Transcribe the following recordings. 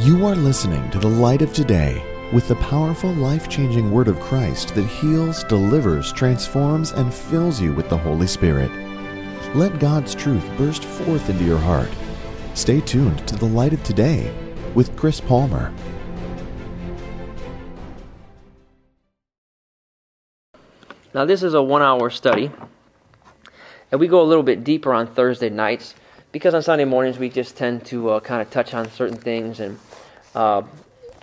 You are listening to the light of today with the powerful, life changing word of Christ that heals, delivers, transforms, and fills you with the Holy Spirit. Let God's truth burst forth into your heart. Stay tuned to the light of today with Chris Palmer. Now, this is a one hour study, and we go a little bit deeper on Thursday nights because on Sunday mornings we just tend to uh, kind of touch on certain things. And uh,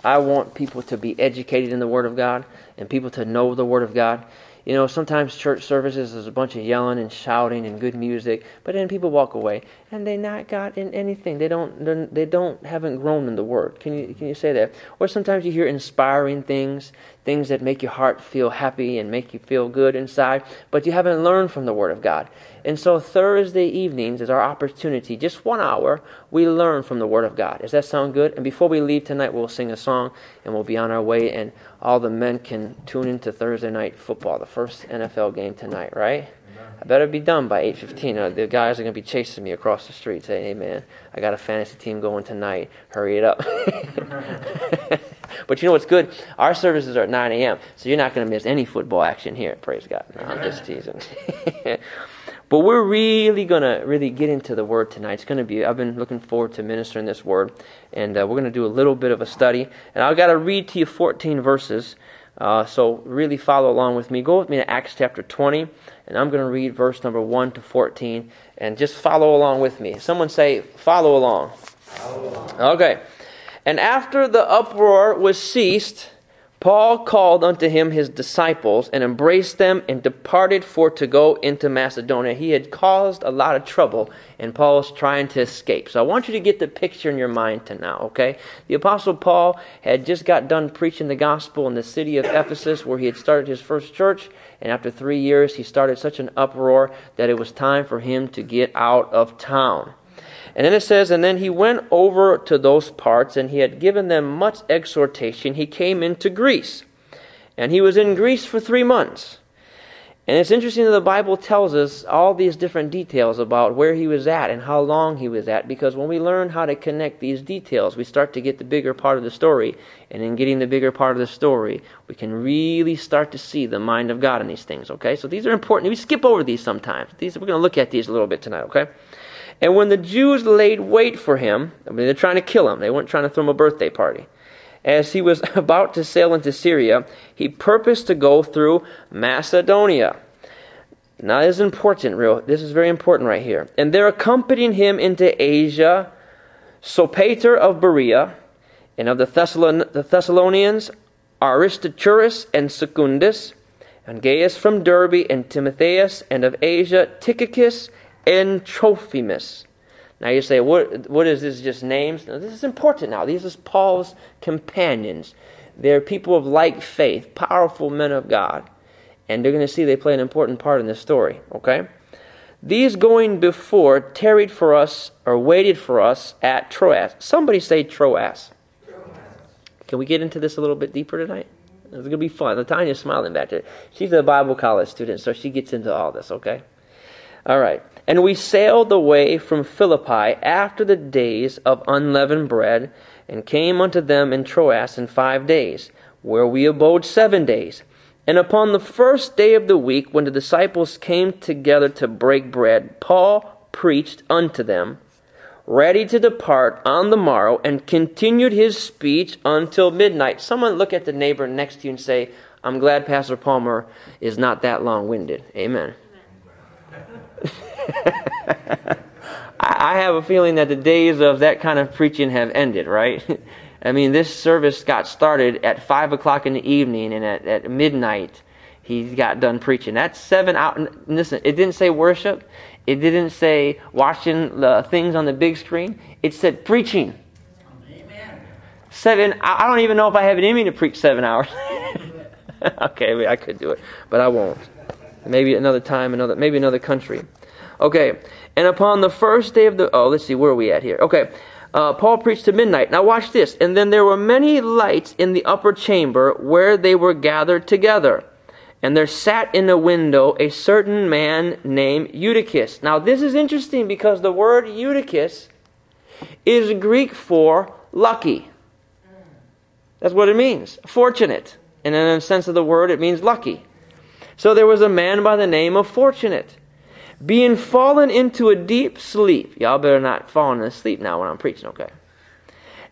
I want people to be educated in the Word of God and people to know the Word of God. You know, sometimes church services is a bunch of yelling and shouting and good music, but then people walk away and they not got in anything. They don't they don't haven't grown in the word. Can you can you say that? Or sometimes you hear inspiring things, things that make your heart feel happy and make you feel good inside, but you haven't learned from the word of God. And so Thursday evenings is our opportunity, just one hour, we learn from the Word of God. Does that sound good? And before we leave tonight, we'll sing a song and we'll be on our way, and all the men can tune into Thursday night football, the first NFL game tonight, right? I better be done by 8.15. Uh, the guys are going to be chasing me across the street saying, hey, man, I got a fantasy team going tonight. Hurry it up. but you know what's good? Our services are at 9 a.m., so you're not going to miss any football action here. Praise God. No, I'm just teasing. But we're really going to really get into the Word tonight. It's to be, I've been looking forward to ministering this Word. And uh, we're going to do a little bit of a study. And I've got to read to you 14 verses. Uh, so really follow along with me. Go with me to Acts chapter 20. And I'm going to read verse number 1 to 14. And just follow along with me. Someone say, follow along. Follow along. Okay. And after the uproar was ceased, Paul called unto him his disciples and embraced them and departed for to go into Macedonia. He had caused a lot of trouble and Paul Paul's trying to escape. So I want you to get the picture in your mind to now, okay? The apostle Paul had just got done preaching the gospel in the city of Ephesus where he had started his first church and after 3 years he started such an uproar that it was time for him to get out of town. And then it says, And then he went over to those parts, and he had given them much exhortation. He came into Greece. And he was in Greece for three months. And it's interesting that the Bible tells us all these different details about where he was at and how long he was at, because when we learn how to connect these details, we start to get the bigger part of the story. And in getting the bigger part of the story, we can really start to see the mind of God in these things, okay? So these are important. We skip over these sometimes. These, we're going to look at these a little bit tonight, okay? And when the Jews laid wait for him, I mean, they're trying to kill him, they weren't trying to throw him a birthday party. As he was about to sail into Syria, he purposed to go through Macedonia. Now, this is important, real. This is very important right here. And they're accompanying him into Asia, Sopater of Berea, and of the, Thessalon- the Thessalonians, Aristarchus and Secundus, and Gaius from Derbe, and Timotheus, and of Asia, Tychicus, and Trophimus. Now you say, what, what is this just names? Now, this is important now. These are Paul's companions. They're people of like faith, powerful men of God. And they're going to see they play an important part in this story, okay? These going before tarried for us or waited for us at Troas. Somebody say Troas. Can we get into this a little bit deeper tonight? It's going to be fun. Tanya's smiling back there. She's a Bible college student, so she gets into all this, okay? All right. And we sailed away from Philippi after the days of unleavened bread, and came unto them in Troas in five days, where we abode seven days. And upon the first day of the week, when the disciples came together to break bread, Paul preached unto them, ready to depart on the morrow, and continued his speech until midnight. Someone look at the neighbor next to you and say, I'm glad Pastor Palmer is not that long winded. Amen. I have a feeling that the days of that kind of preaching have ended, right? I mean, this service got started at 5 o'clock in the evening, and at, at midnight, he got done preaching. That's seven hours. Listen, it didn't say worship, it didn't say watching the things on the big screen, it said preaching. Amen. Seven, I don't even know if I have in me to preach seven hours. okay, I could do it, but I won't. Maybe another time, another maybe another country. Okay, and upon the first day of the oh, let's see where are we at here. Okay, uh, Paul preached to midnight. Now watch this. And then there were many lights in the upper chamber where they were gathered together. And there sat in a window a certain man named Eutychus. Now this is interesting because the word Eutychus is Greek for lucky. That's what it means. Fortunate. And in a sense of the word, it means lucky. So there was a man by the name of Fortunate, being fallen into a deep sleep. Y'all better not fall into sleep now when I'm preaching, okay?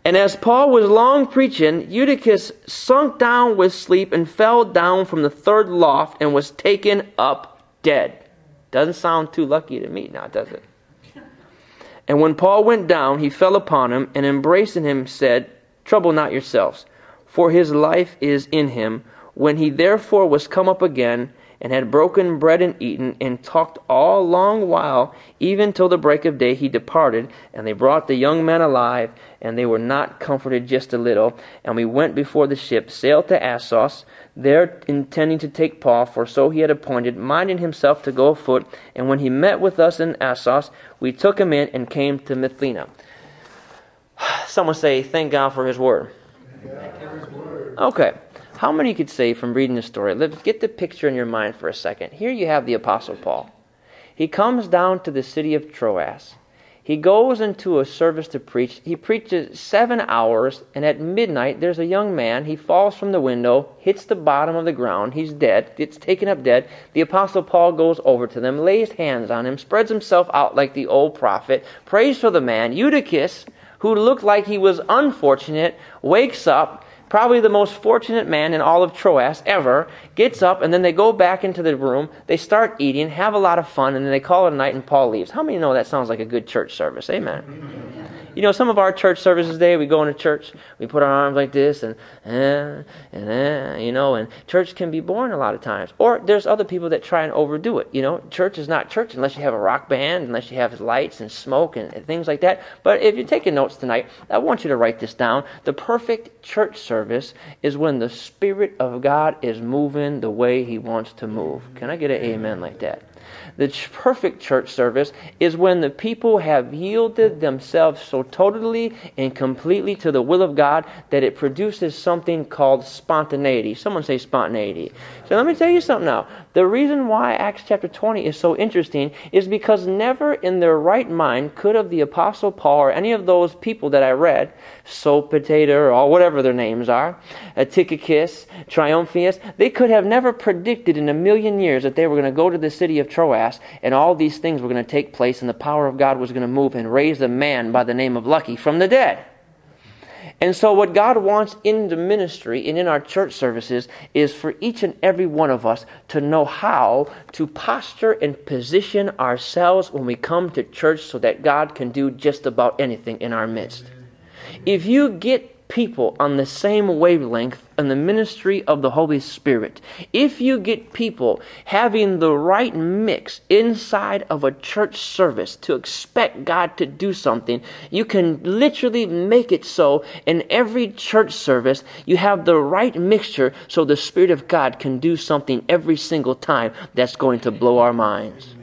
And as Paul was long preaching, Eutychus sunk down with sleep and fell down from the third loft and was taken up dead. Doesn't sound too lucky to me now, does it? And when Paul went down, he fell upon him and embracing him said, Trouble not yourselves, for his life is in him. When he therefore was come up again, and had broken bread and eaten, and talked all long while, even till the break of day, he departed. And they brought the young man alive, and they were not comforted just a little. And we went before the ship, sailed to Assos, there intending to take Paul, for so he had appointed, minding himself to go afoot. And when he met with us in Assos, we took him in and came to Mythina. Someone say, Thank God for his word. Okay. How many could say from reading the story? Let's get the picture in your mind for a second. Here you have the Apostle Paul. He comes down to the city of Troas. He goes into a service to preach. He preaches seven hours, and at midnight, there's a young man. He falls from the window, hits the bottom of the ground. He's dead, gets taken up dead. The Apostle Paul goes over to them, lays hands on him, spreads himself out like the old prophet, prays for the man. Eutychus, who looked like he was unfortunate, wakes up probably the most fortunate man in all of Troas ever, gets up and then they go back into the room. They start eating, have a lot of fun, and then they call it a night and Paul leaves. How many know that sounds like a good church service? Amen. You know, some of our church services today, we go into church, we put our arms like this, and eh, and eh, you know, and church can be boring a lot of times. Or there's other people that try and overdo it. You know, church is not church unless you have a rock band, unless you have lights and smoke and, and things like that. But if you're taking notes tonight, I want you to write this down. The perfect church service is when the Spirit of God is moving the way He wants to move. Can I get an amen like that? The perfect church service is when the people have yielded themselves so totally and completely to the will of God that it produces something called spontaneity. Someone say spontaneity. So let me tell you something now. The reason why Acts chapter 20 is so interesting is because never in their right mind could have the Apostle Paul or any of those people that I read, Sopater or whatever their names are, Tychicus, Triumphius, they could have never predicted in a million years that they were going to go to the city of Troas and all these things were going to take place and the power of God was going to move and raise a man by the name of Lucky from the dead. And so, what God wants in the ministry and in our church services is for each and every one of us to know how to posture and position ourselves when we come to church so that God can do just about anything in our midst. If you get people on the same wavelength in the ministry of the Holy Spirit, if you get people having the right mix inside of a church service to expect God to do something, you can literally make it so in every church service you have the right mixture so the Spirit of God can do something every single time that's going to blow our minds.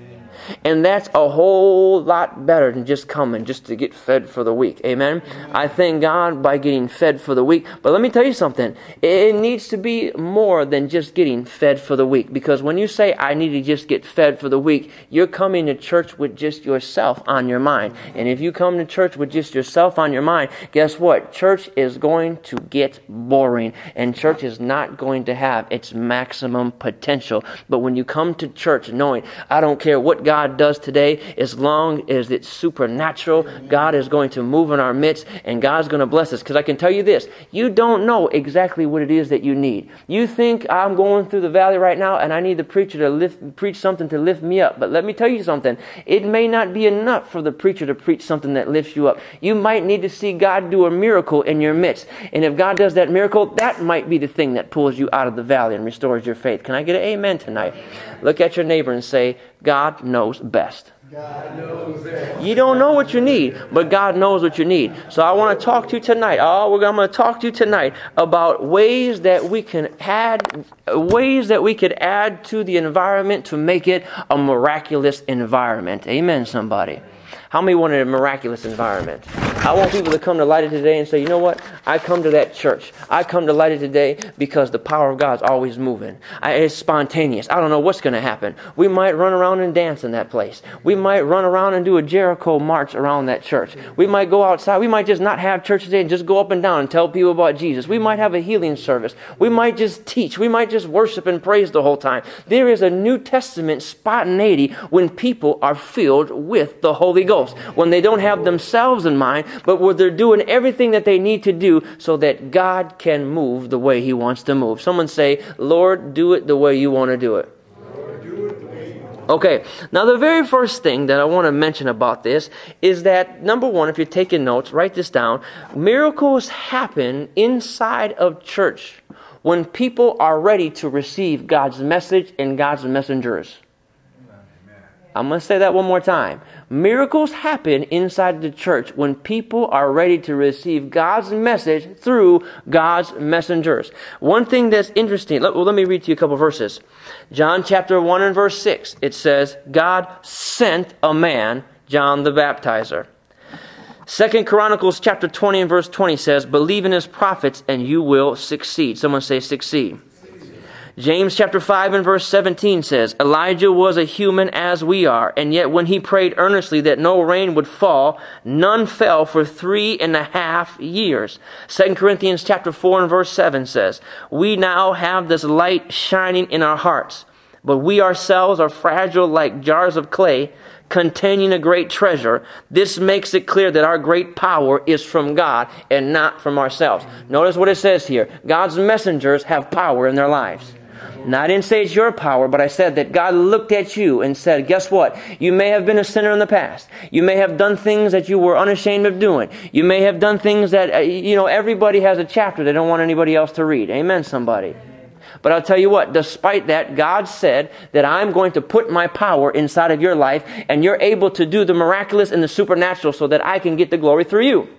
And that's a whole lot better than just coming just to get fed for the week. Amen. I thank God by getting fed for the week. But let me tell you something. It needs to be more than just getting fed for the week. Because when you say, I need to just get fed for the week, you're coming to church with just yourself on your mind. And if you come to church with just yourself on your mind, guess what? Church is going to get boring. And church is not going to have its maximum potential. But when you come to church knowing, I don't care what God God does today, as long as it's supernatural, God is going to move in our midst and God's going to bless us. Because I can tell you this you don't know exactly what it is that you need. You think I'm going through the valley right now and I need the preacher to lift, preach something to lift me up. But let me tell you something. It may not be enough for the preacher to preach something that lifts you up. You might need to see God do a miracle in your midst. And if God does that miracle, that might be the thing that pulls you out of the valley and restores your faith. Can I get an amen tonight? Look at your neighbor and say, God knows best. You don't know what you need, but God knows what you need. So I want to talk to you tonight. Oh, I'm going to talk to you tonight about ways that we can add, ways that we could add to the environment to make it a miraculous environment. Amen, somebody. How many wanted a miraculous environment? I want people to come to Light of Today and say, you know what? I come to that church. I come to Light of Today because the power of God's always moving. I, it's spontaneous. I don't know what's going to happen. We might run around and dance in that place. We might run around and do a Jericho march around that church. We might go outside. We might just not have church today and just go up and down and tell people about Jesus. We might have a healing service. We might just teach. We might just worship and praise the whole time. There is a New Testament spontaneity when people are filled with the Holy Ghost. When they don't have themselves in mind, but where they're doing everything that they need to do so that God can move the way He wants to move. Someone say, Lord, do it the way you want to do it. Okay, now the very first thing that I want to mention about this is that number one, if you're taking notes, write this down. Miracles happen inside of church when people are ready to receive God's message and God's messengers. I'm going to say that one more time. Miracles happen inside the church when people are ready to receive God's message through God's messengers. One thing that's interesting, let, well, let me read to you a couple verses. John chapter 1 and verse 6, it says, God sent a man, John the baptizer. Second Chronicles chapter 20 and verse 20 says, Believe in his prophets and you will succeed. Someone say succeed. James chapter 5 and verse 17 says, Elijah was a human as we are, and yet when he prayed earnestly that no rain would fall, none fell for three and a half years. 2 Corinthians chapter 4 and verse 7 says, We now have this light shining in our hearts, but we ourselves are fragile like jars of clay containing a great treasure. This makes it clear that our great power is from God and not from ourselves. Notice what it says here. God's messengers have power in their lives. Now, I didn't say it's your power, but I said that God looked at you and said, Guess what? You may have been a sinner in the past. You may have done things that you were unashamed of doing. You may have done things that, uh, you know, everybody has a chapter they don't want anybody else to read. Amen, somebody. But I'll tell you what, despite that, God said that I'm going to put my power inside of your life and you're able to do the miraculous and the supernatural so that I can get the glory through you.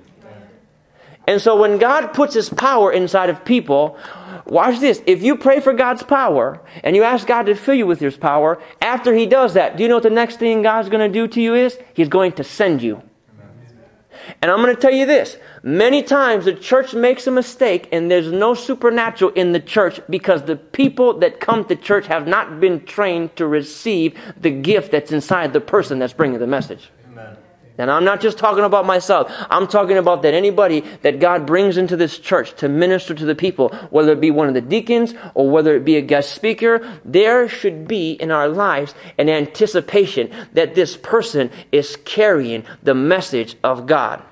And so when God puts his power inside of people, Watch this. If you pray for God's power and you ask God to fill you with His power, after He does that, do you know what the next thing God's going to do to you is? He's going to send you. And I'm going to tell you this. Many times the church makes a mistake and there's no supernatural in the church because the people that come to church have not been trained to receive the gift that's inside the person that's bringing the message. And I'm not just talking about myself. I'm talking about that anybody that God brings into this church to minister to the people, whether it be one of the deacons or whether it be a guest speaker, there should be in our lives an anticipation that this person is carrying the message of God.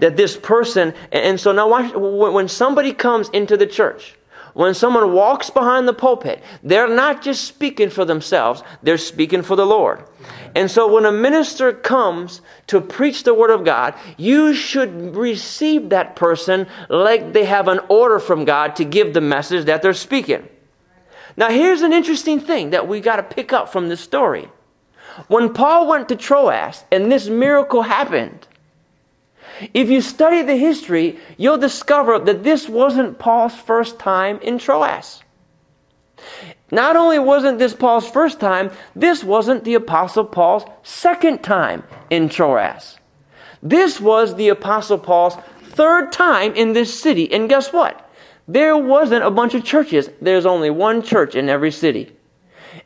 That this person, and so now watch, when somebody comes into the church, when someone walks behind the pulpit, they're not just speaking for themselves, they're speaking for the Lord. And so when a minister comes to preach the Word of God, you should receive that person like they have an order from God to give the message that they're speaking. Now, here's an interesting thing that we got to pick up from this story. When Paul went to Troas and this miracle happened, if you study the history, you'll discover that this wasn't Paul's first time in Troas. Not only wasn't this Paul's first time, this wasn't the Apostle Paul's second time in Troas. This was the Apostle Paul's third time in this city. And guess what? There wasn't a bunch of churches. There's only one church in every city.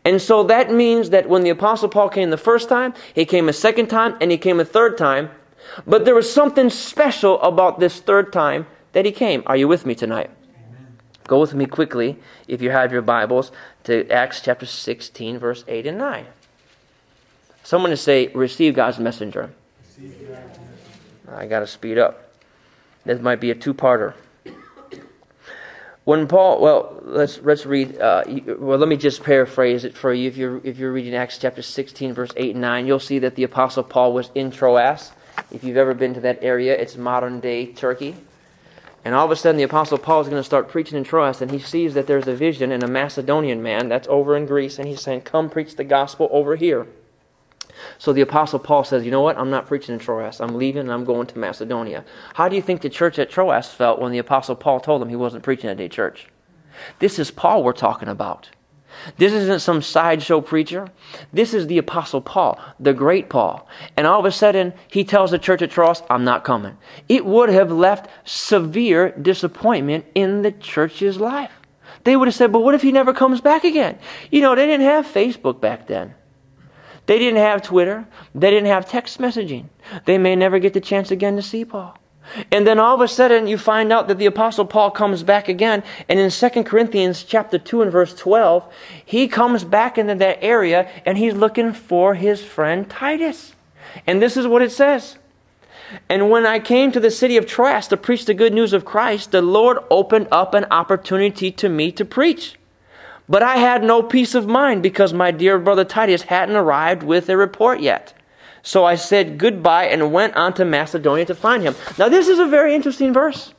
And so that means that when the Apostle Paul came the first time, he came a second time, and he came a third time. But there was something special about this third time that he came. Are you with me tonight? Go with me quickly, if you have your Bibles, to Acts chapter 16, verse 8 and 9. Someone to say, Receive God's messenger. I got to speed up. This might be a two parter. When Paul, well, let's let's read. Uh, well, let me just paraphrase it for you. If you're if you're reading Acts chapter 16, verse 8 and 9, you'll see that the apostle Paul was in Troas. If you've ever been to that area, it's modern day Turkey. And all of a sudden, the Apostle Paul is going to start preaching in Troas, and he sees that there's a vision in a Macedonian man that's over in Greece, and he's saying, Come preach the gospel over here. So the Apostle Paul says, You know what? I'm not preaching in Troas. I'm leaving and I'm going to Macedonia. How do you think the church at Troas felt when the Apostle Paul told them he wasn't preaching at a church? This is Paul we're talking about. This isn't some sideshow preacher. This is the Apostle Paul, the great Paul. And all of a sudden, he tells the church at Troas, I'm not coming. It would have left severe disappointment in the church's life. They would have said, but what if he never comes back again? You know, they didn't have Facebook back then. They didn't have Twitter. They didn't have text messaging. They may never get the chance again to see Paul. And then all of a sudden you find out that the apostle Paul comes back again and in 2 Corinthians chapter 2 and verse 12 he comes back into that area and he's looking for his friend Titus. And this is what it says. And when I came to the city of Troas to preach the good news of Christ, the Lord opened up an opportunity to me to preach. But I had no peace of mind because my dear brother Titus hadn't arrived with a report yet. So I said goodbye and went on to Macedonia to find him. Now, this is a very interesting verse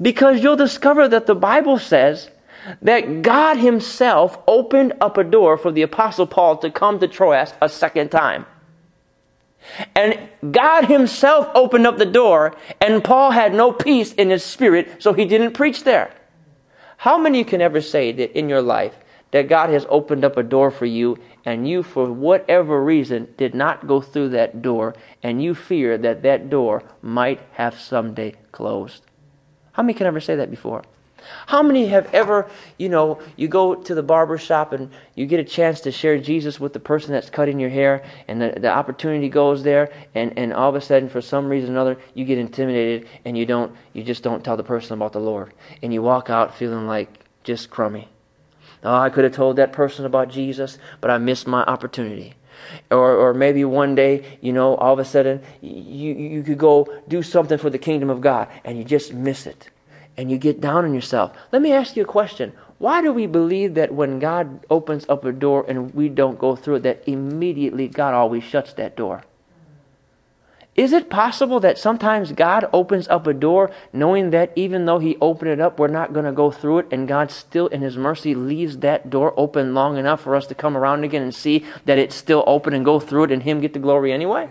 because you'll discover that the Bible says that God Himself opened up a door for the Apostle Paul to come to Troas a second time. And God Himself opened up the door, and Paul had no peace in his spirit, so he didn't preach there. How many can ever say that in your life that God has opened up a door for you and you, for whatever reason, did not go through that door, and you fear that that door might have someday closed. How many can ever say that before? How many have ever, you know, you go to the barber shop and you get a chance to share Jesus with the person that's cutting your hair, and the, the opportunity goes there, and, and all of a sudden, for some reason or another, you get intimidated and you don't, you just don't tell the person about the Lord, and you walk out feeling like just crummy. Oh, I could have told that person about Jesus, but I missed my opportunity. Or, or maybe one day, you know, all of a sudden, you, you could go do something for the kingdom of God and you just miss it. And you get down on yourself. Let me ask you a question. Why do we believe that when God opens up a door and we don't go through it, that immediately God always shuts that door? Is it possible that sometimes God opens up a door knowing that even though He opened it up, we're not going to go through it, and God still, in His mercy, leaves that door open long enough for us to come around again and see that it's still open and go through it and Him get the glory anyway?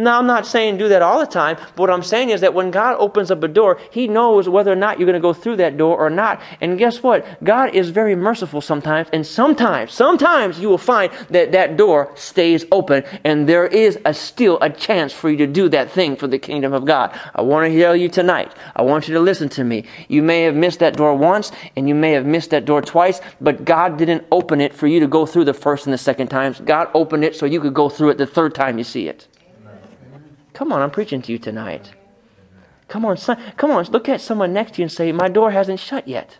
Now, I'm not saying do that all the time, but what I'm saying is that when God opens up a door, He knows whether or not you're going to go through that door or not. And guess what? God is very merciful sometimes, and sometimes, sometimes you will find that that door stays open, and there is a, still a chance for you to do that thing for the kingdom of God. I want to tell you tonight, I want you to listen to me. You may have missed that door once, and you may have missed that door twice, but God didn't open it for you to go through the first and the second times. God opened it so you could go through it the third time you see it. Come on, I'm preaching to you tonight. Come on, son, come on, look at someone next to you and say, My door hasn't shut yet.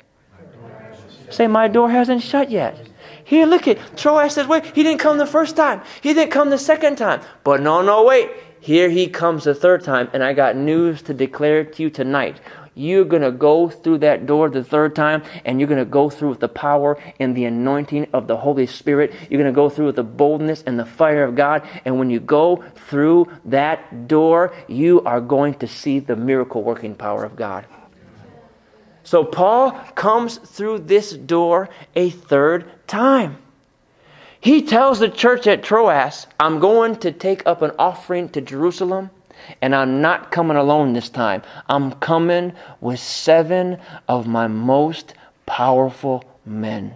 Say, My door hasn't shut yet. Here, look at Troas says, Wait, he didn't come the first time. He didn't come the second time. But no, no, wait. Here he comes the third time, and I got news to declare to you tonight. You're going to go through that door the third time, and you're going to go through with the power and the anointing of the Holy Spirit. You're going to go through with the boldness and the fire of God. And when you go through that door, you are going to see the miracle working power of God. So Paul comes through this door a third time. He tells the church at Troas, I'm going to take up an offering to Jerusalem and I'm not coming alone this time. I'm coming with seven of my most powerful men.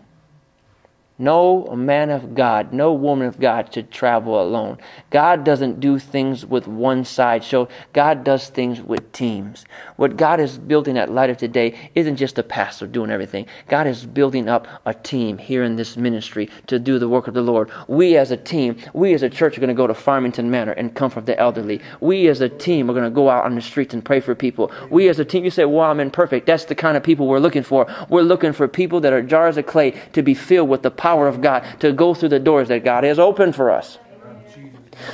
No man of God, no woman of God should travel alone. God doesn't do things with one side show. God does things with teams. What God is building at Light of Today isn't just a pastor doing everything. God is building up a team here in this ministry to do the work of the Lord. We as a team, we as a church are going to go to Farmington Manor and comfort the elderly. We as a team are going to go out on the streets and pray for people. We as a team, you say, well, I'm imperfect. That's the kind of people we're looking for. We're looking for people that are jars of clay to be filled with the power of God, to go through the doors that God has opened for us.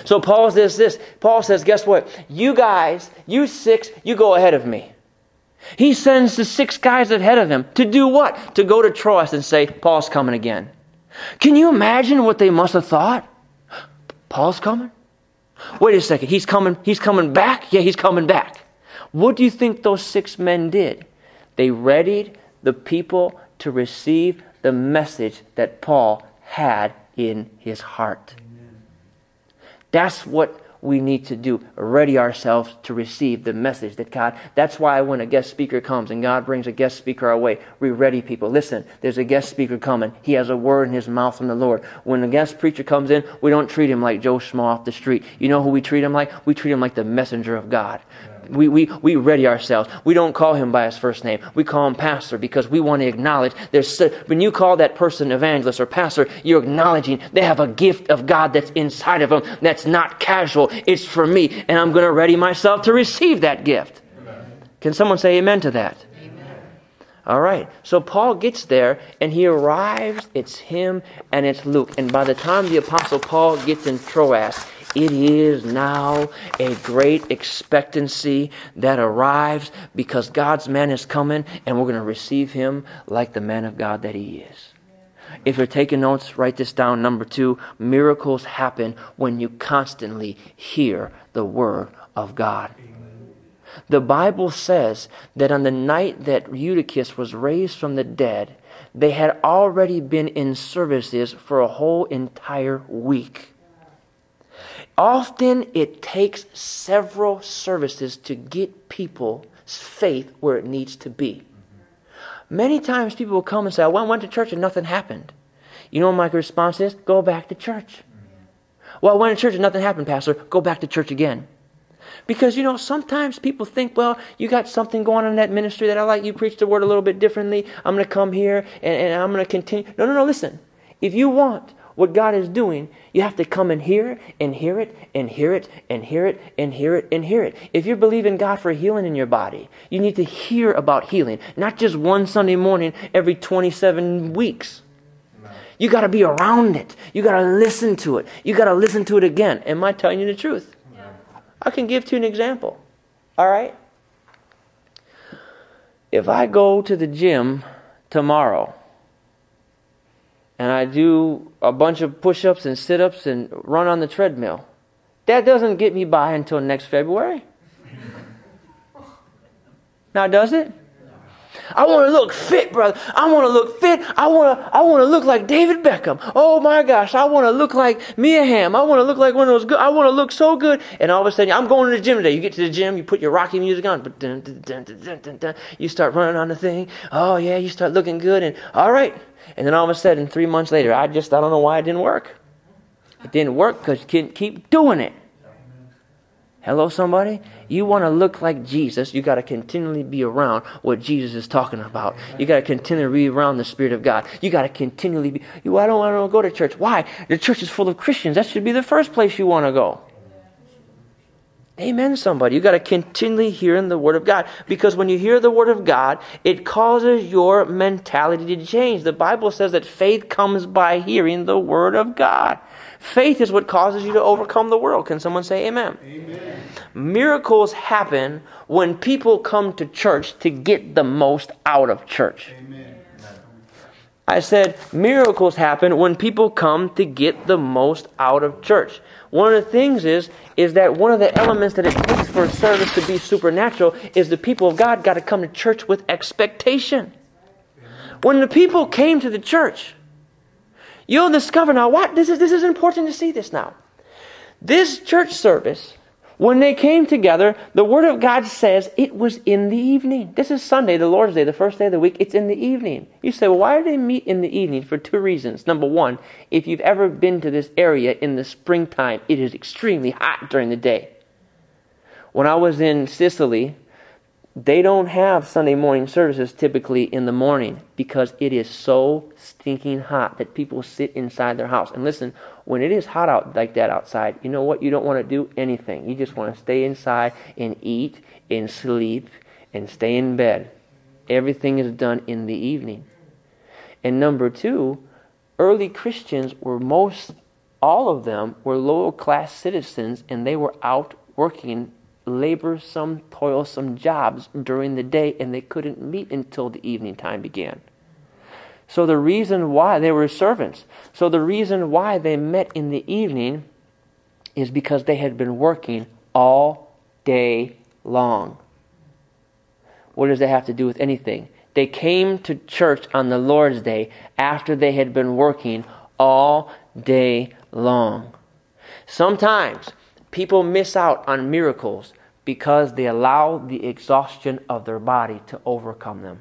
So Paul says this. Paul says, guess what? You guys, you six, you go ahead of me. He sends the six guys ahead of him to do what? To go to Troas and say, Paul's coming again. Can you imagine what they must have thought? Paul's coming? Wait a second, he's coming, he's coming back? Yeah, he's coming back. What do you think those six men did? They readied the people to receive the message that Paul had in his heart. That's what we need to do ready ourselves to receive the message that God. That's why when a guest speaker comes and God brings a guest speaker our way, we ready people. Listen, there's a guest speaker coming. He has a word in his mouth from the Lord. When a guest preacher comes in, we don't treat him like Joe Schmo off the street. You know who we treat him like? We treat him like the messenger of God. We, we, we ready ourselves. We don't call him by his first name. We call him pastor because we want to acknowledge there's, when you call that person evangelist or pastor, you're acknowledging they have a gift of God that's inside of them that's not casual. It's for me, and I'm going to ready myself to receive that gift. Amen. Can someone say amen to that? Amen. All right. So Paul gets there and he arrives. It's him and it's Luke. And by the time the Apostle Paul gets in Troas, it is now a great expectancy that arrives because God's man is coming and we're going to receive him like the man of God that he is. If you're taking notes, write this down. Number two, miracles happen when you constantly hear the word of God. The Bible says that on the night that Eutychus was raised from the dead, they had already been in services for a whole entire week. Often it takes several services to get people's faith where it needs to be. Many times people will come and say, I went to church and nothing happened. You know what my response is? Go back to church. Well, I went to church and nothing happened, Pastor. Go back to church again. Because, you know, sometimes people think, well, you got something going on in that ministry that I like. You preach the word a little bit differently. I'm going to come here and, and I'm going to continue. No, no, no, listen. If you want what God is doing, you have to come and hear and hear it and hear it and hear it and hear it and hear it. If you're believing God for healing in your body, you need to hear about healing, not just one Sunday morning every 27 weeks. You got to be around it. You got to listen to it. You got to listen to it again. Am I telling you the truth? I can give to you an example. All right? If I go to the gym tomorrow and I do a bunch of push ups and sit ups and run on the treadmill. That doesn't get me by until next February. Now, does it? I want to look fit, brother. I want to look fit. I want to. I want to look like David Beckham. Oh my gosh! I want to look like Mia Hamm. I want to look like one of those good. I want to look so good. And all of a sudden, I'm going to the gym today. You get to the gym, you put your Rocky music on, but you start running on the thing. Oh yeah, you start looking good, and all right. And then all of a sudden, three months later, I just, I don't know why it didn't work. It didn't work because you can't keep doing it. Hello, somebody? You want to look like Jesus, you got to continually be around what Jesus is talking about. You got to continually be around the Spirit of God. You got to continually be. You, I don't want to go to church. Why? The church is full of Christians. That should be the first place you want to go. Amen, somebody. You got to continually hear in the Word of God. Because when you hear the Word of God, it causes your mentality to change. The Bible says that faith comes by hearing the Word of God. Faith is what causes you to overcome the world. Can someone say amen? amen? Miracles happen when people come to church to get the most out of church. Amen. I said miracles happen when people come to get the most out of church. One of the things is is that one of the elements that it takes for a service to be supernatural is the people of God got to come to church with expectation. When the people came to the church, you'll discover now what this is this is important to see this now. This church service when they came together, the Word of God says it was in the evening. This is Sunday, the Lord's Day, the first day of the week. It's in the evening. You say, well, why do they meet in the evening? For two reasons. Number one, if you've ever been to this area in the springtime, it is extremely hot during the day. When I was in Sicily, they don't have Sunday morning services typically in the morning because it is so stinking hot that people sit inside their house. And listen, when it is hot out like that outside, you know what? You don't want to do anything. You just want to stay inside and eat and sleep and stay in bed. Everything is done in the evening. And number two, early Christians were most, all of them were lower class citizens and they were out working laborsome, toilsome jobs during the day, and they couldn't meet until the evening time began. So the reason why they were servants, so the reason why they met in the evening is because they had been working all day long. What does that have to do with anything? They came to church on the Lord's Day after they had been working all day long. Sometimes People miss out on miracles because they allow the exhaustion of their body to overcome them.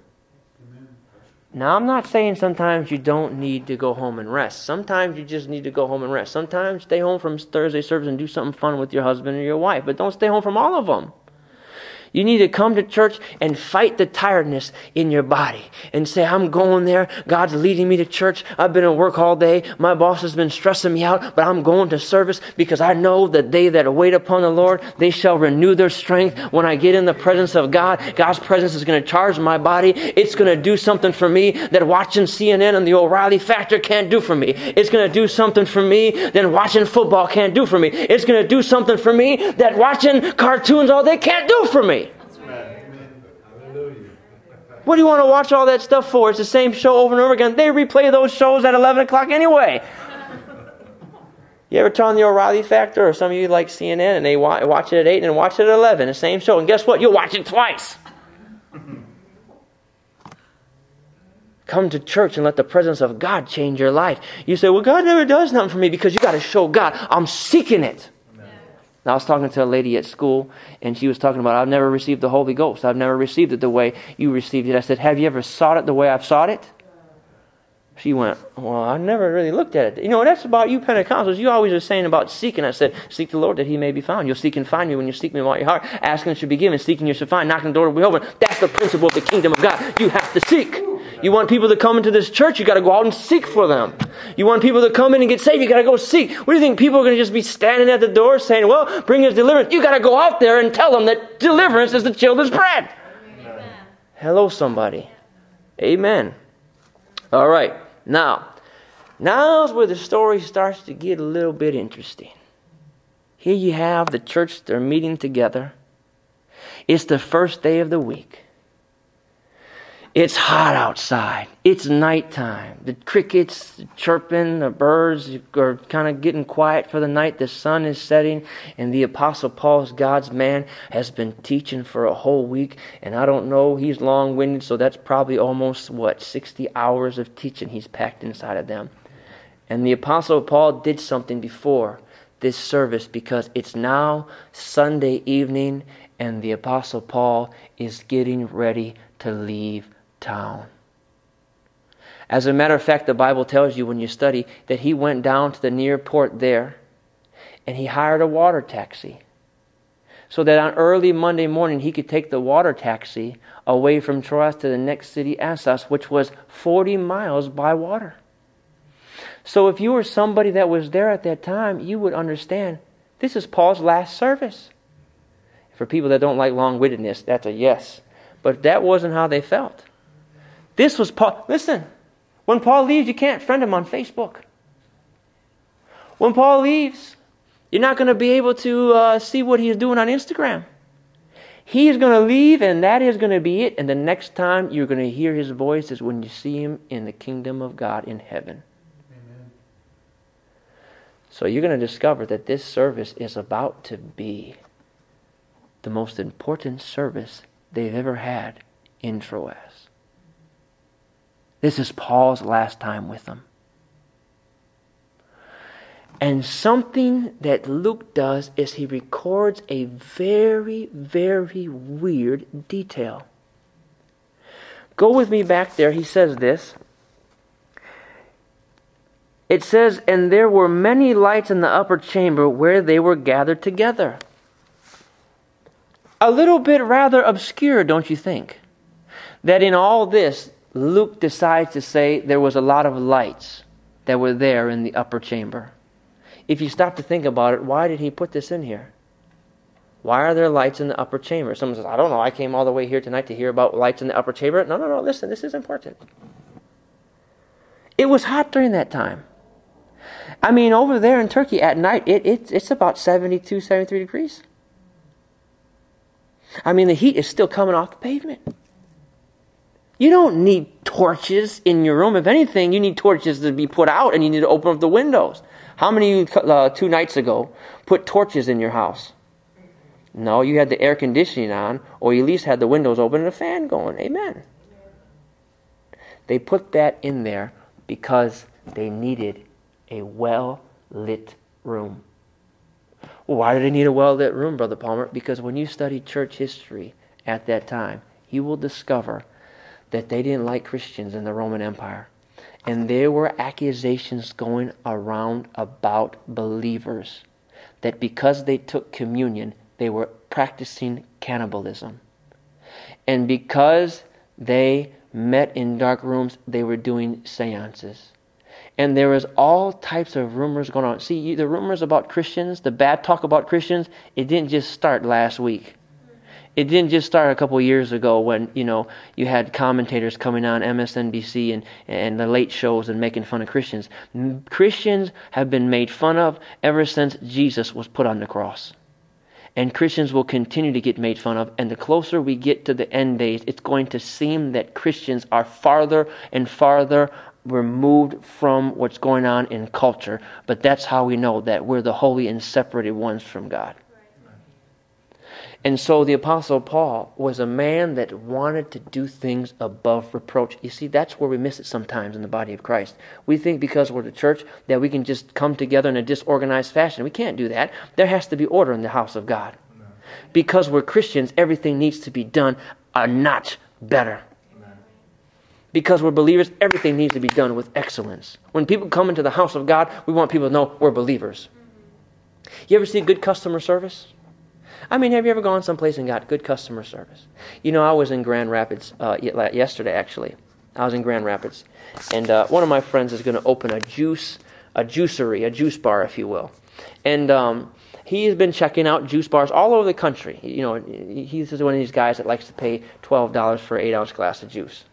Now, I'm not saying sometimes you don't need to go home and rest. Sometimes you just need to go home and rest. Sometimes stay home from Thursday service and do something fun with your husband or your wife, but don't stay home from all of them. You need to come to church and fight the tiredness in your body and say, I'm going there. God's leading me to church. I've been at work all day. My boss has been stressing me out, but I'm going to service because I know that they that wait upon the Lord, they shall renew their strength. When I get in the presence of God, God's presence is going to charge my body. It's going to do something for me that watching CNN and the O'Reilly Factor can't do for me. It's going to do something for me that watching football can't do for me. It's going to do something for me that watching cartoons all day can't do for me. What do you want to watch all that stuff for? It's the same show over and over again. They replay those shows at 11 o'clock anyway. You ever turn on the O'Reilly Factor, or some of you like CNN and they watch it at 8 and watch it at 11, the same show, and guess what? You'll watch it twice. Come to church and let the presence of God change your life. You say, Well, God never does nothing for me because you got to show God. I'm seeking it. I was talking to a lady at school, and she was talking about, I've never received the Holy Ghost. I've never received it the way you received it. I said, Have you ever sought it the way I've sought it? She went, Well, I never really looked at it. You know, that's about you Pentecostals. You always are saying about seeking. I said, Seek the Lord that he may be found. You'll seek and find me when you seek me with all your heart. Asking should be given. Seeking you should find. Knocking the door will be open. That's the principle of the kingdom of God. You have to seek. You want people to come into this church, you got to go out and seek for them. You want people to come in and get saved, you got to go seek. What do you think? People are going to just be standing at the door saying, Well, bring us deliverance. You got to go out there and tell them that deliverance is the children's bread. Amen. Hello, somebody. Amen. All right. Now, now's where the story starts to get a little bit interesting. Here you have the church, they're meeting together. It's the first day of the week. It's hot outside. It's nighttime. The crickets chirping, the birds are kind of getting quiet for the night. The sun is setting, and the Apostle Paul's God's man has been teaching for a whole week. And I don't know, he's long winded, so that's probably almost, what, 60 hours of teaching he's packed inside of them. And the Apostle Paul did something before this service because it's now Sunday evening, and the Apostle Paul is getting ready to leave town. As a matter of fact, the Bible tells you when you study that he went down to the near port there and he hired a water taxi. So that on early Monday morning he could take the water taxi away from Troas to the next city, Assos, which was 40 miles by water. So if you were somebody that was there at that time, you would understand this is Paul's last service. For people that don't like long windedness, that's a yes. But that wasn't how they felt. This was Paul. Listen, when Paul leaves, you can't friend him on Facebook. When Paul leaves, you're not going to be able to uh, see what he's doing on Instagram. He is going to leave, and that is going to be it. And the next time you're going to hear his voice is when you see him in the kingdom of God in heaven. Amen. So you're going to discover that this service is about to be the most important service they've ever had in Troas. This is Paul's last time with them. And something that Luke does is he records a very, very weird detail. Go with me back there. He says this. It says, And there were many lights in the upper chamber where they were gathered together. A little bit rather obscure, don't you think? That in all this, Luke decides to say there was a lot of lights that were there in the upper chamber. If you stop to think about it, why did he put this in here? Why are there lights in the upper chamber? Someone says, I don't know, I came all the way here tonight to hear about lights in the upper chamber. No, no, no, listen, this is important. It was hot during that time. I mean, over there in Turkey at night, it, it, it's about 72, 73 degrees. I mean, the heat is still coming off the pavement. You don't need torches in your room. If anything, you need torches to be put out and you need to open up the windows. How many uh, two nights ago put torches in your house? No, you had the air conditioning on, or you at least had the windows open and a fan going. Amen. They put that in there because they needed a well lit room. Why do they need a well lit room, Brother Palmer? Because when you study church history at that time, you will discover that they didn't like Christians in the Roman Empire. And there were accusations going around about believers that because they took communion, they were practicing cannibalism. And because they met in dark rooms, they were doing seances. And there was all types of rumors going on. See, the rumors about Christians, the bad talk about Christians, it didn't just start last week. It didn't just start a couple years ago when, you know, you had commentators coming on MSNBC and, and the late shows and making fun of Christians. Christians have been made fun of ever since Jesus was put on the cross and Christians will continue to get made fun of. And the closer we get to the end days, it's going to seem that Christians are farther and farther removed from what's going on in culture. But that's how we know that we're the holy and separated ones from God. And so the Apostle Paul was a man that wanted to do things above reproach. You see, that's where we miss it sometimes in the body of Christ. We think because we're the church that we can just come together in a disorganized fashion. We can't do that. There has to be order in the house of God. Because we're Christians, everything needs to be done a notch better. Because we're believers, everything needs to be done with excellence. When people come into the house of God, we want people to know we're believers. You ever see good customer service? I mean, have you ever gone someplace and got good customer service? You know, I was in Grand Rapids uh, yesterday, actually. I was in Grand Rapids, and uh, one of my friends is going to open a juice, a juicery, a juice bar, if you will, and um, he's been checking out juice bars all over the country. You know, he's one of these guys that likes to pay twelve dollars for an eight ounce glass of juice,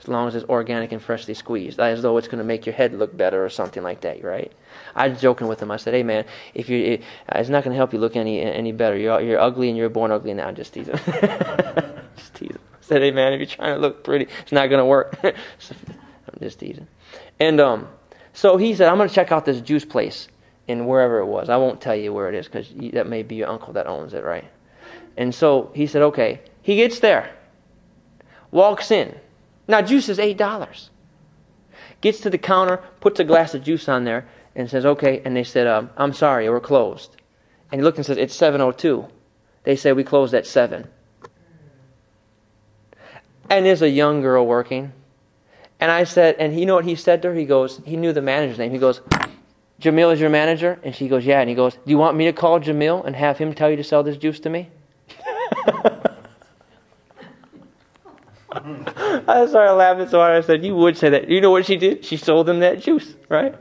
as long as it's organic and freshly squeezed, as though it's going to make your head look better or something like that, right? I was joking with him. I said, "Hey man, if you, it, it's not going to help you look any any better. You're you're ugly and you're born ugly now. Just tease just tease him." I said, "Hey man, if you're trying to look pretty, it's not going to work." so, I'm just teasing. And um, so he said, "I'm going to check out this juice place in wherever it was. I won't tell you where it is because that may be your uncle that owns it, right?" And so he said, "Okay." He gets there, walks in. Now juice is eight dollars. Gets to the counter, puts a glass of juice on there, and says, okay. And they said, um, I'm sorry, we're closed. And he looked and says, it's 7.02. They say, we closed at 7. And there's a young girl working. And I said, and you know what he said to her? He goes, he knew the manager's name. He goes, Jamil is your manager? And she goes, yeah. And he goes, do you want me to call Jamil and have him tell you to sell this juice to me? I started laughing so hard. I said, you would say that. You know what she did? She sold him that juice, right?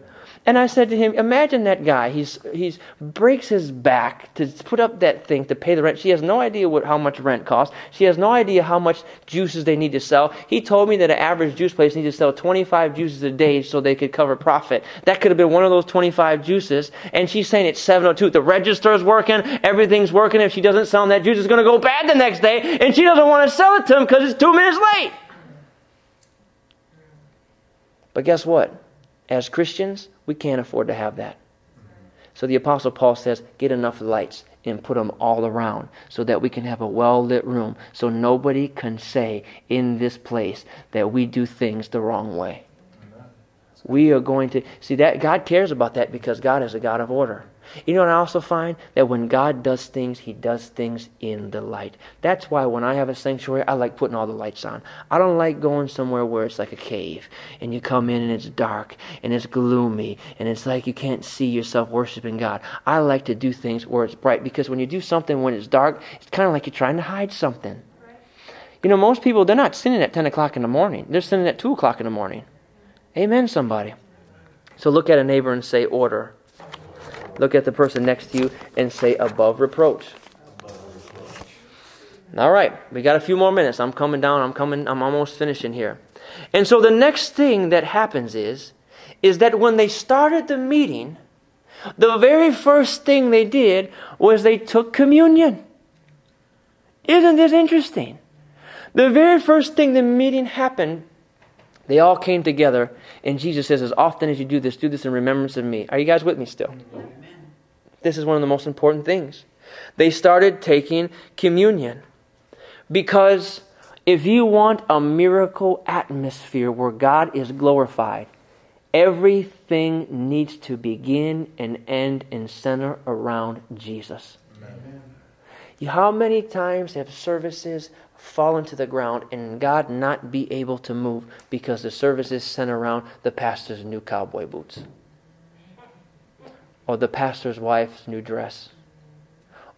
And I said to him, imagine that guy. He's he's breaks his back to put up that thing to pay the rent. She has no idea what how much rent costs. She has no idea how much juices they need to sell. He told me that an average juice place needs to sell 25 juices a day so they could cover profit. That could have been one of those 25 juices. And she's saying it's 702. The register's working, everything's working. If she doesn't sell that juice, it's going to go bad the next day, and she doesn't want to sell it to him because it's two minutes late. But guess what? As Christians, we can't afford to have that. So the Apostle Paul says, get enough lights and put them all around so that we can have a well lit room so nobody can say in this place that we do things the wrong way. We are going to see that God cares about that because God is a God of order. You know what I also find? That when God does things, He does things in the light. That's why when I have a sanctuary, I like putting all the lights on. I don't like going somewhere where it's like a cave and you come in and it's dark and it's gloomy and it's like you can't see yourself worshiping God. I like to do things where it's bright because when you do something when it's dark, it's kind of like you're trying to hide something. You know, most people, they're not sinning at 10 o'clock in the morning. They're sinning at 2 o'clock in the morning. Amen, somebody. So look at a neighbor and say, order. Look at the person next to you and say, above reproach. All right, we got a few more minutes. I'm coming down. I'm coming. I'm almost finishing here. And so the next thing that happens is, is that when they started the meeting, the very first thing they did was they took communion. Isn't this interesting? The very first thing the meeting happened, they all came together, and Jesus says, As often as you do this, do this in remembrance of me. Are you guys with me still? This is one of the most important things. They started taking communion because if you want a miracle atmosphere where God is glorified, Everything needs to begin and end and center around Jesus. Amen. How many times have services fallen to the ground and God not be able to move because the services center around the pastor's new cowboy boots? Or the pastor's wife's new dress?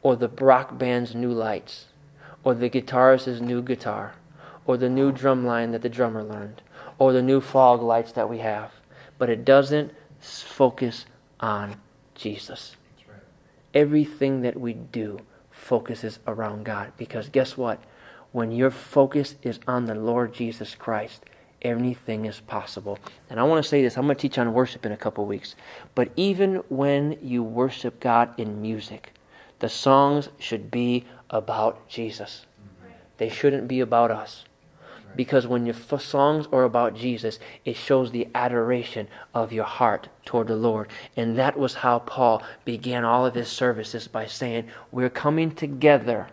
Or the rock band's new lights? Or the guitarist's new guitar? Or the new drum line that the drummer learned? Or the new fog lights that we have? but it doesn't focus on Jesus. Everything that we do focuses around God because guess what? When your focus is on the Lord Jesus Christ, anything is possible. And I want to say this I'm going to teach on worship in a couple weeks. But even when you worship God in music, the songs should be about Jesus. They shouldn't be about us. Because when your songs are about Jesus, it shows the adoration of your heart toward the Lord. And that was how Paul began all of his services by saying, We're coming together.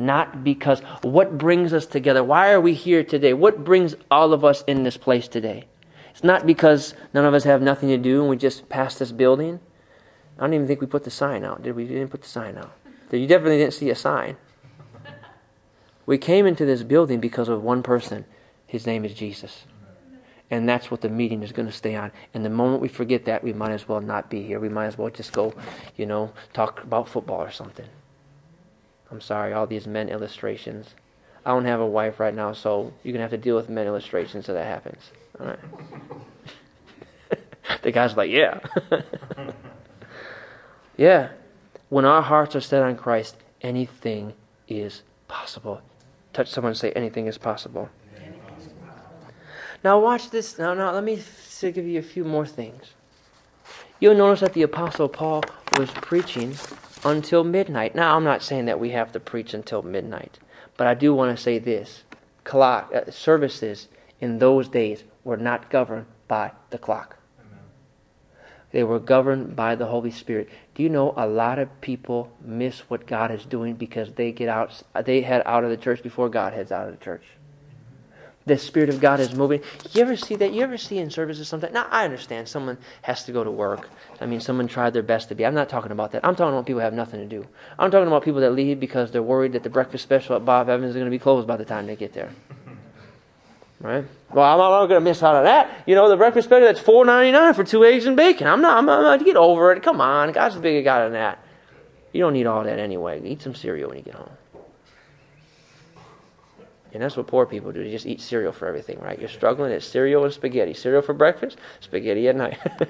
Not because what brings us together? Why are we here today? What brings all of us in this place today? It's not because none of us have nothing to do and we just passed this building. I don't even think we put the sign out, did we? We didn't put the sign out. You definitely didn't see a sign. We came into this building because of one person. His name is Jesus. And that's what the meeting is going to stay on. And the moment we forget that, we might as well not be here. We might as well just go, you know, talk about football or something. I'm sorry, all these men illustrations. I don't have a wife right now, so you're to have to deal with men illustrations so that happens. All right. the guy's like, yeah. yeah. When our hearts are set on Christ, anything is possible touch someone and say, anything is possible. Now, watch this. Now, now, let me give you a few more things. You'll notice that the Apostle Paul was preaching until midnight. Now, I'm not saying that we have to preach until midnight, but I do want to say this clock, uh, services in those days were not governed by the clock. They were governed by the Holy Spirit. Do you know a lot of people miss what God is doing because they get out they head out of the church before God heads out of the church. The Spirit of God is moving. You ever see that? You ever see in services something? Now I understand someone has to go to work. I mean someone tried their best to be. I'm not talking about that. I'm talking about people who have nothing to do. I'm talking about people that leave because they're worried that the breakfast special at Bob Evans is going to be closed by the time they get there. Right? Well, I'm not going to miss out on that. You know, the breakfast special that's four ninety nine for two eggs and bacon. I'm not. I'm not. Get over it. Come on, God's a bigger guy than that. You don't need all that anyway. Eat some cereal when you get home. And that's what poor people do. They just eat cereal for everything, right? You're struggling. It's cereal and spaghetti. Cereal for breakfast, spaghetti at night.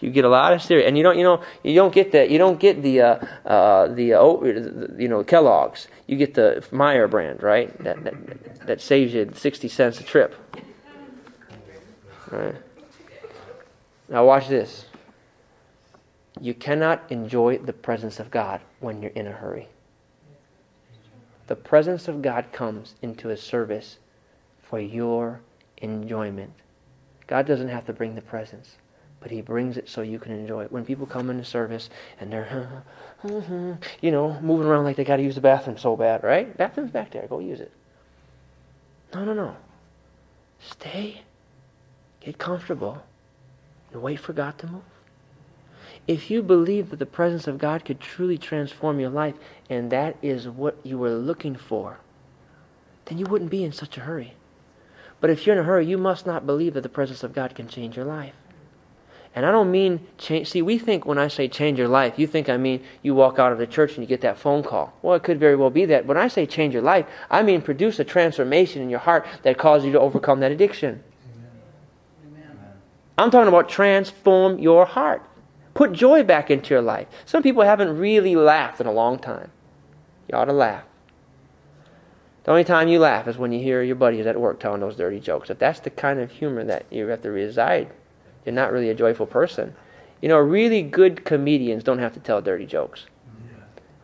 you get a lot of cereal, and you don't, you know, you don't get the, you don't get the, uh, uh, the, uh, you know, Kellogg's. You get the Meijer brand, right? That, that, that saves you sixty cents a trip. Right. Now watch this. You cannot enjoy the presence of God when you're in a hurry. The presence of God comes into His service for your enjoyment. God doesn't have to bring the presence but he brings it so you can enjoy it. When people come into service and they're, you know, moving around like they got to use the bathroom so bad, right? Bathroom's back there. Go use it. No, no, no. Stay, get comfortable, and wait for God to move. If you believe that the presence of God could truly transform your life, and that is what you were looking for, then you wouldn't be in such a hurry. But if you're in a hurry, you must not believe that the presence of God can change your life. And I don't mean change. See, we think when I say change your life, you think I mean you walk out of the church and you get that phone call. Well, it could very well be that. When I say change your life, I mean produce a transformation in your heart that causes you to overcome that addiction. Amen. I'm talking about transform your heart. Put joy back into your life. Some people haven't really laughed in a long time. You ought to laugh. The only time you laugh is when you hear your buddies at work telling those dirty jokes. If that's the kind of humor that you have to reside you're not really a joyful person. You know, really good comedians don't have to tell dirty jokes.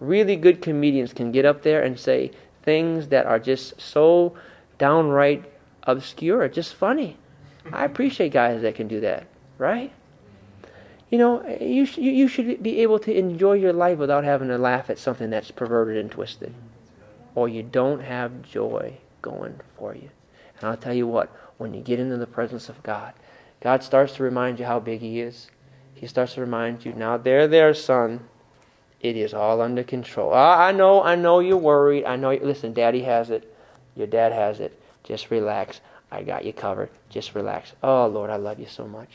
Really good comedians can get up there and say things that are just so downright obscure, just funny. I appreciate guys that can do that, right? You know, you, sh- you should be able to enjoy your life without having to laugh at something that's perverted and twisted. Or you don't have joy going for you. And I'll tell you what, when you get into the presence of God, God starts to remind you how big He is. He starts to remind you, now there, there, son. It is all under control. I, I know, I know you're worried. I know. You, listen, Daddy has it. Your dad has it. Just relax. I got you covered. Just relax. Oh Lord, I love you so much.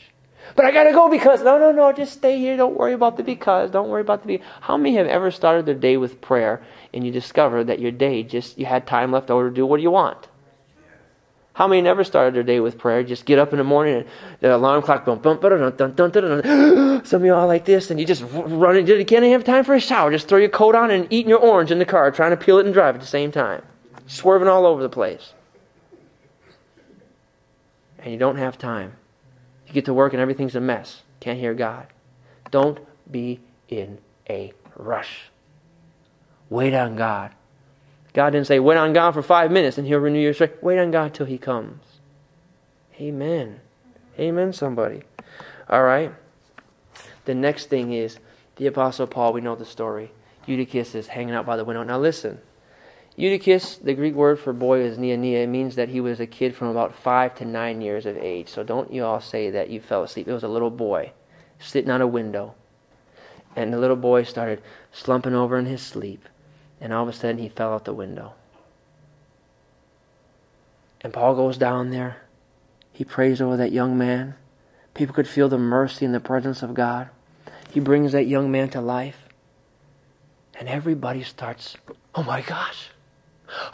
But I gotta go because no, no, no. Just stay here. Don't worry about the because. Don't worry about the be. How many have ever started their day with prayer and you discover that your day just you had time left over to do what you want? How many never started their day with prayer? Just get up in the morning and the alarm clock bump, dun, Some of y'all like this, and you just run and you can't have time for a shower. Just throw your coat on and eating your orange in the car, trying to peel it and drive at the same time, swerving all over the place. And you don't have time. You get to work and everything's a mess. Can't hear God. Don't be in a rush. Wait on God. God didn't say, wait on God for five minutes and he'll renew your strength. Wait on God till he comes. Amen. Amen, somebody. All right. The next thing is the Apostle Paul, we know the story. Eutychus is hanging out by the window. Now listen. Eutychus, the Greek word for boy is neonia. It means that he was a kid from about five to nine years of age. So don't you all say that you fell asleep. It was a little boy sitting on a window. And the little boy started slumping over in his sleep. And all of a sudden, he fell out the window. And Paul goes down there. He prays over that young man. People could feel the mercy and the presence of God. He brings that young man to life. And everybody starts, oh my gosh.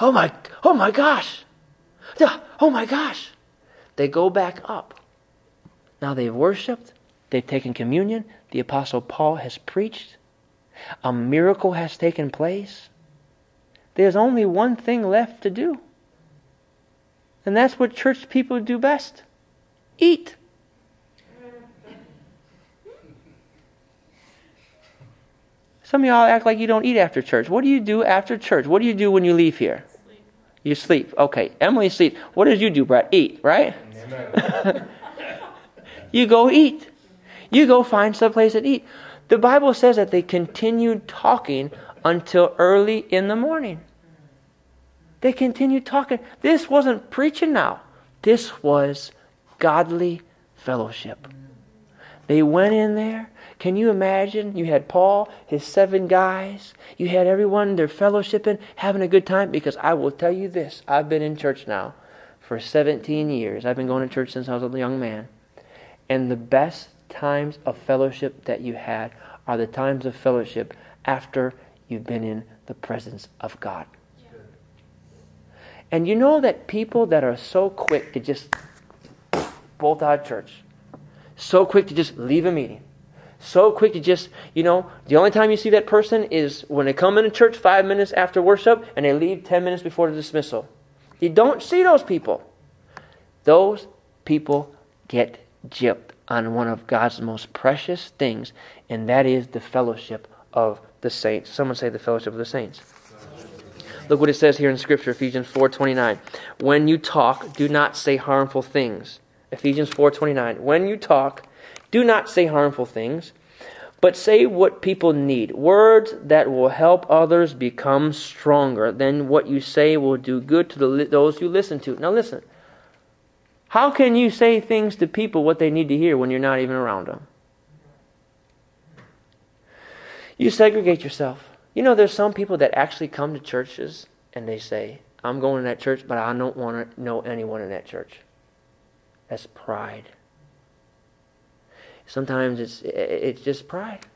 Oh my, oh my gosh. Oh my gosh. They go back up. Now they've worshiped. They've taken communion. The Apostle Paul has preached. A miracle has taken place. There's only one thing left to do. And that's what church people do best eat. Some of y'all act like you don't eat after church. What do you do after church? What do you do when you leave here? Sleep. You sleep. Okay. Emily sleeps. What did you do, Brett? Eat, right? you go eat. You go find someplace to eat. The Bible says that they continued talking until early in the morning. They continued talking. This wasn't preaching now, this was godly fellowship. They went in there. Can you imagine? You had Paul, his seven guys. You had everyone, they're fellowshipping, having a good time. Because I will tell you this I've been in church now for 17 years. I've been going to church since I was a young man. And the best times of fellowship that you had are the times of fellowship after you've been in the presence of God. And you know that people that are so quick to just bolt out of church, so quick to just leave a meeting, so quick to just, you know, the only time you see that person is when they come into church five minutes after worship and they leave 10 minutes before the dismissal. You don't see those people. Those people get gypped on one of God's most precious things, and that is the fellowship of the saints. Someone say the fellowship of the saints. Look what it says here in Scripture, Ephesians 4.29. When you talk, do not say harmful things. Ephesians 4.29. When you talk, do not say harmful things, but say what people need. Words that will help others become stronger. Then what you say will do good to the, those you listen to. Now listen. How can you say things to people what they need to hear when you're not even around them? You segregate yourself. You know, there's some people that actually come to churches and they say, I'm going to that church, but I don't want to know anyone in that church. That's pride. Sometimes it's it's just pride.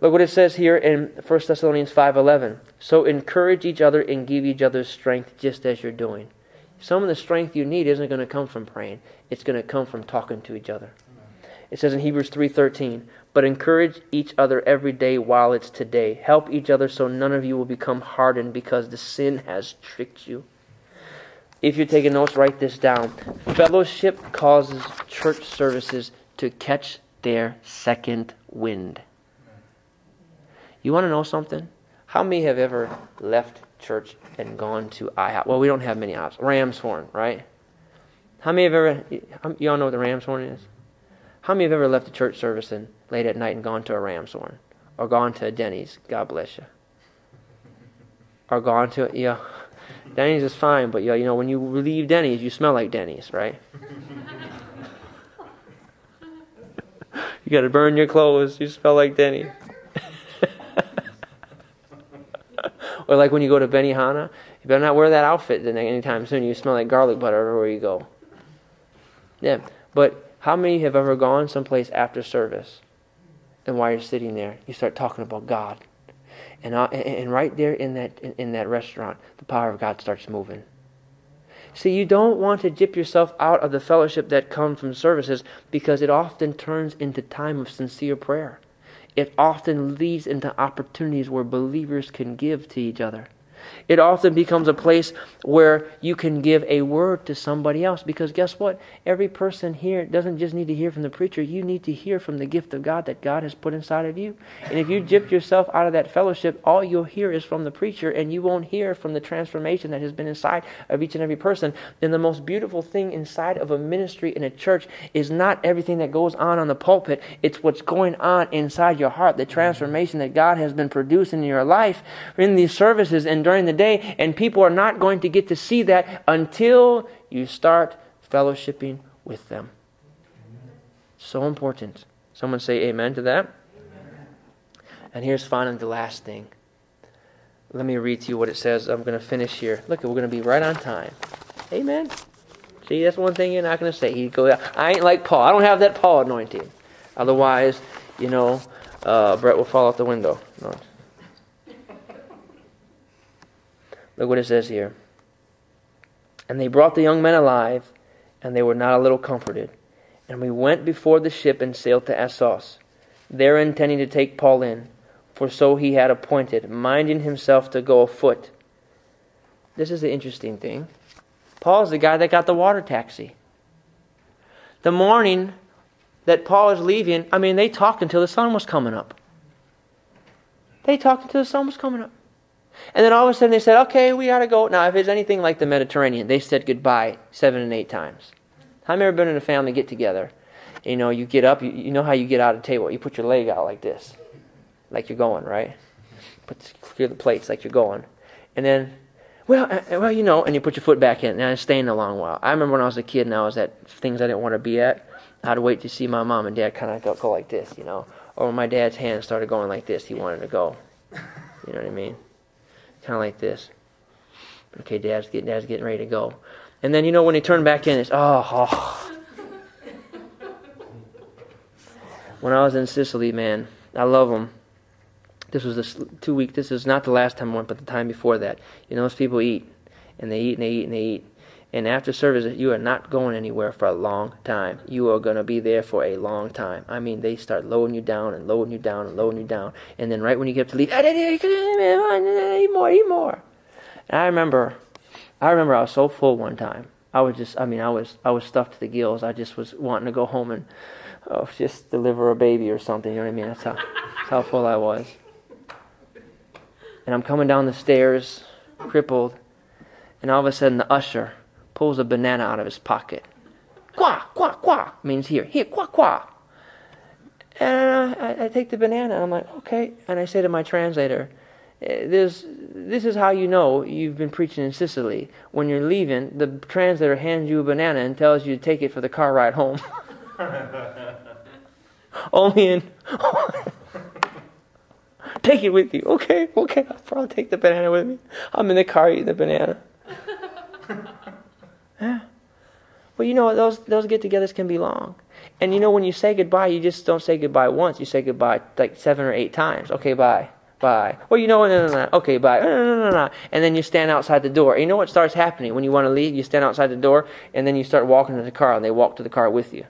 Look what it says here in 1 Thessalonians 5:11. So encourage each other and give each other strength just as you're doing. Some of the strength you need isn't going to come from praying. It's going to come from talking to each other. It says in Hebrews 3:13, "But encourage each other every day while it's today. Help each other so none of you will become hardened because the sin has tricked you." If you're taking notes, write this down. Fellowship causes church services to catch their second wind. You want to know something? How many have ever left church and gone to IHOP? Well, we don't have many IHOPs. Ram's Horn, right? How many have ever, you all know what the Ram's Horn is? How many have ever left a church service and late at night and gone to a Ram's Horn? Or gone to a Denny's? God bless you. Or gone to, yeah, Denny's is fine, but yeah, you know, when you leave Denny's, you smell like Denny's, right? you got to burn your clothes. You smell like Denny. or like when you go to Benihana, you better not wear that outfit anytime soon. You smell like garlic butter everywhere you go. Yeah, but how many have ever gone someplace after service, and while you're sitting there, you start talking about God, and uh, and right there in that in, in that restaurant, the power of God starts moving. See, you don't want to dip yourself out of the fellowship that comes from services because it often turns into time of sincere prayer. It often leads into opportunities where believers can give to each other. It often becomes a place where you can give a word to somebody else because guess what? Every person here doesn't just need to hear from the preacher, you need to hear from the gift of God that God has put inside of you. And if you dip yourself out of that fellowship, all you'll hear is from the preacher and you won't hear from the transformation that has been inside of each and every person. And the most beautiful thing inside of a ministry in a church is not everything that goes on on the pulpit, it's what's going on inside your heart, the transformation that God has been producing in your life in these services and during the day, and people are not going to get to see that until you start fellowshipping with them. So important. Someone say amen to that. And here's finally the last thing. Let me read to you what it says. I'm going to finish here. Look, we're going to be right on time. Amen. See, that's one thing you're not going to say. He go, I ain't like Paul. I don't have that Paul anointing. Otherwise, you know, uh, Brett will fall out the window. No. Look what it says here. And they brought the young men alive, and they were not a little comforted. And we went before the ship and sailed to Assos, there intending to take Paul in, for so he had appointed, minding himself to go afoot. This is the interesting thing. Paul's the guy that got the water taxi. The morning that Paul is leaving, I mean, they talked until the sun was coming up. They talked until the sun was coming up. And then all of a sudden they said, okay, we got to go. Now, if it's anything like the Mediterranean, they said goodbye seven and eight times. Have you ever been in a family get together? You know, you get up, you, you know how you get out of the table. You put your leg out like this, like you're going, right? Put clear the plates like you're going. And then, well, uh, well, you know, and you put your foot back in, and I'm staying a long while. I remember when I was a kid and I was at things I didn't want to be at. I'd wait to see my mom and dad kind of go, go like this, you know. Or when my dad's hand started going like this, he wanted to go. You know what I mean? Kind of like this. Okay, dad's getting, dad's getting ready to go. And then, you know, when he turned back in, it's, oh, oh. when I was in Sicily, man, I love them. This was this two week. This is not the last time I went, but the time before that. You know, those people eat, and they eat, and they eat, and they eat. And after service, you are not going anywhere for a long time. You are going to be there for a long time. I mean, they start loading you down and loading you down and loading you down. And then right when you get to leave, eat more, eat more. And I remember, I remember I was so full one time. I was just, I mean, I was, I was stuffed to the gills. I just was wanting to go home and oh, just deliver a baby or something. You know what I mean? That's how, that's how full I was. And I'm coming down the stairs, crippled, and all of a sudden the usher pulls a banana out of his pocket. Qua, qua, qua means here. Here, qua, qua. And I, I take the banana and I'm like, okay. And I say to my translator, eh, this, this is how you know you've been preaching in Sicily. When you're leaving, the translator hands you a banana and tells you to take it for the car ride home. Only in. take it with you. Okay, okay. I'll probably take the banana with me. I'm in the car eating the banana. Yeah. Well, you know, those, those get togethers can be long. And you know, when you say goodbye, you just don't say goodbye once. You say goodbye like seven or eight times. Okay, bye. Bye. Well, you know, no, no, no. Okay, bye. No, no, no, no. And then you stand outside the door. And you know what starts happening when you want to leave? You stand outside the door, and then you start walking to the car, and they walk to the car with you.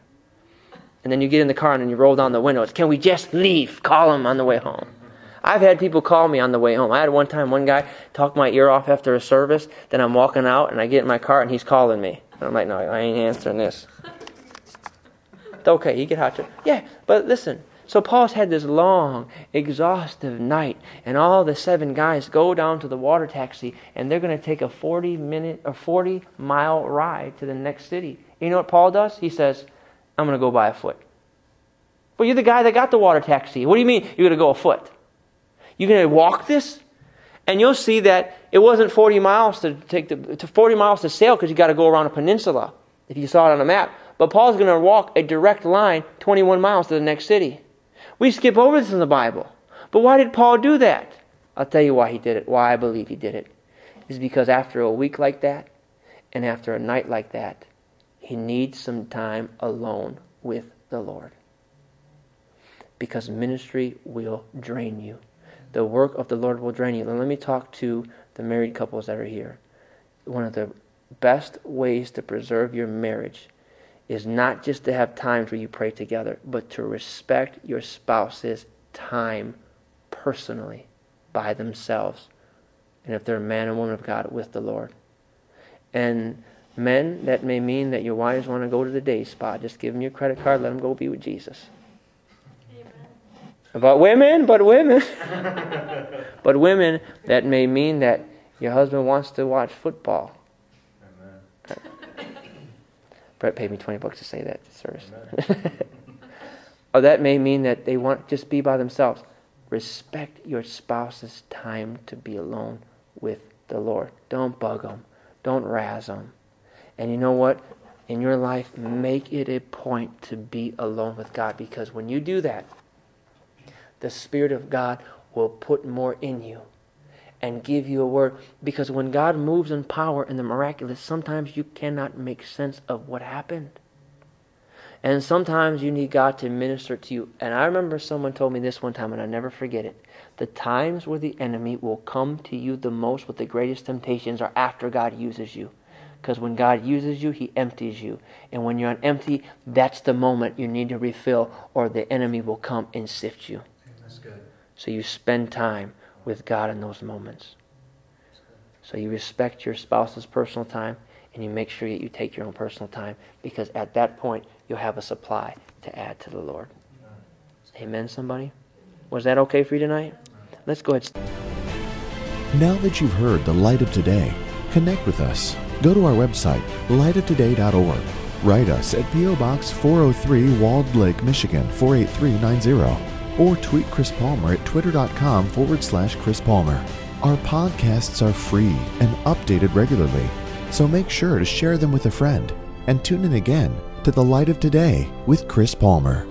And then you get in the car, and then you roll down the windows. Can we just leave? Call them on the way home. I've had people call me on the way home. I had one time one guy talk my ear off after a service. Then I'm walking out, and I get in my car, and he's calling me. And I'm like, no, I ain't answering this. okay, you get hot. Yeah, but listen. So Paul's had this long, exhaustive night, and all the seven guys go down to the water taxi, and they're going to take a 40 minute or 40 mile ride to the next city. You know what Paul does? He says, I'm going to go by a foot. But you're the guy that got the water taxi. What do you mean you're going to go a foot? You're going to walk this? And you'll see that it wasn't 40 miles to take the to 40 miles to sail because you got to go around a peninsula. If you saw it on a map, But Paul's going to walk a direct line 21 miles to the next city. We skip over this in the Bible. But why did Paul do that? I'll tell you why he did it, why I believe he did it. Is because after a week like that and after a night like that, he needs some time alone with the Lord. Because ministry will drain you. The work of the Lord will drain you. Now, let me talk to the married couples that are here. One of the best ways to preserve your marriage is not just to have times where you pray together, but to respect your spouse's time personally by themselves. And if they're a man and woman of God, with the Lord. And men, that may mean that your wives want to go to the day spa. Just give them your credit card, let them go be with Jesus. Amen. About women, but women. but women, that may mean that your husband wants to watch football Brett paid me 20 bucks to say that to service. or oh, that may mean that they want just be by themselves. Respect your spouse's time to be alone with the Lord. Don't bug them. Don't razz them. And you know what? In your life, make it a point to be alone with God because when you do that, the Spirit of God will put more in you and give you a word. Because when God moves in power in the miraculous, sometimes you cannot make sense of what happened. And sometimes you need God to minister to you. And I remember someone told me this one time, and I never forget it. The times where the enemy will come to you the most with the greatest temptations are after God uses you. Because when God uses you, He empties you. And when you're on empty, that's the moment you need to refill, or the enemy will come and sift you. So you spend time with God in those moments. So you respect your spouse's personal time and you make sure that you take your own personal time because at that point you'll have a supply to add to the Lord. Amen, somebody? Was that okay for you tonight? Let's go ahead. Now that you've heard the light of today, connect with us. Go to our website, lightoftoday.org. Write us at P.O. Box 403 Walled Lake, Michigan 48390 or tweet Chris Palmer at twitter.com forward slash Chris Palmer. Our podcasts are free and updated regularly, so make sure to share them with a friend and tune in again to The Light of Today with Chris Palmer.